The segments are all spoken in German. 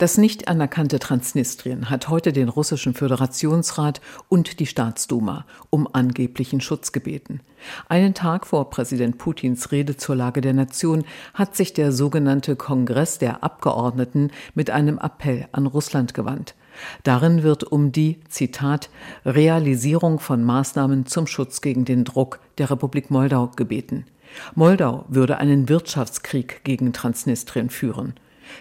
Das nicht anerkannte Transnistrien hat heute den russischen Föderationsrat und die Staatsduma um angeblichen Schutz gebeten. Einen Tag vor Präsident Putins Rede zur Lage der Nation hat sich der sogenannte Kongress der Abgeordneten mit einem Appell an Russland gewandt. Darin wird um die, Zitat, Realisierung von Maßnahmen zum Schutz gegen den Druck der Republik Moldau gebeten. Moldau würde einen Wirtschaftskrieg gegen Transnistrien führen.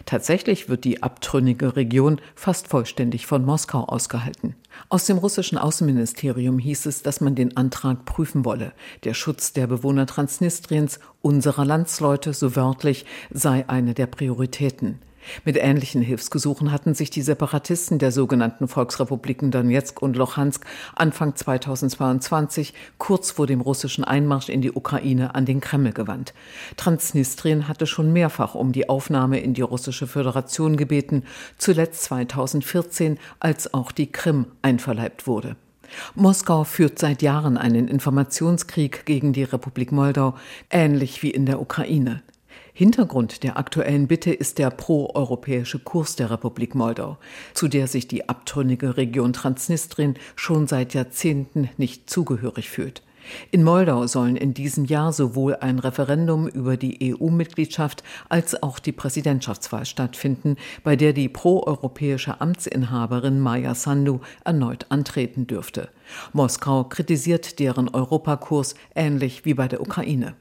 Tatsächlich wird die abtrünnige Region fast vollständig von Moskau ausgehalten. Aus dem russischen Außenministerium hieß es, dass man den Antrag prüfen wolle. Der Schutz der Bewohner Transnistriens, unserer Landsleute, so wörtlich, sei eine der Prioritäten. Mit ähnlichen Hilfsgesuchen hatten sich die Separatisten der sogenannten Volksrepubliken Donetsk und Luhansk Anfang 2022 kurz vor dem russischen Einmarsch in die Ukraine an den Kreml gewandt. Transnistrien hatte schon mehrfach um die Aufnahme in die russische Föderation gebeten, zuletzt 2014, als auch die Krim einverleibt wurde. Moskau führt seit Jahren einen Informationskrieg gegen die Republik Moldau, ähnlich wie in der Ukraine. Hintergrund der aktuellen Bitte ist der proeuropäische Kurs der Republik Moldau, zu der sich die abtrünnige Region Transnistrien schon seit Jahrzehnten nicht zugehörig fühlt. In Moldau sollen in diesem Jahr sowohl ein Referendum über die EU-Mitgliedschaft als auch die Präsidentschaftswahl stattfinden, bei der die proeuropäische Amtsinhaberin Maja Sandu erneut antreten dürfte. Moskau kritisiert deren Europakurs ähnlich wie bei der Ukraine.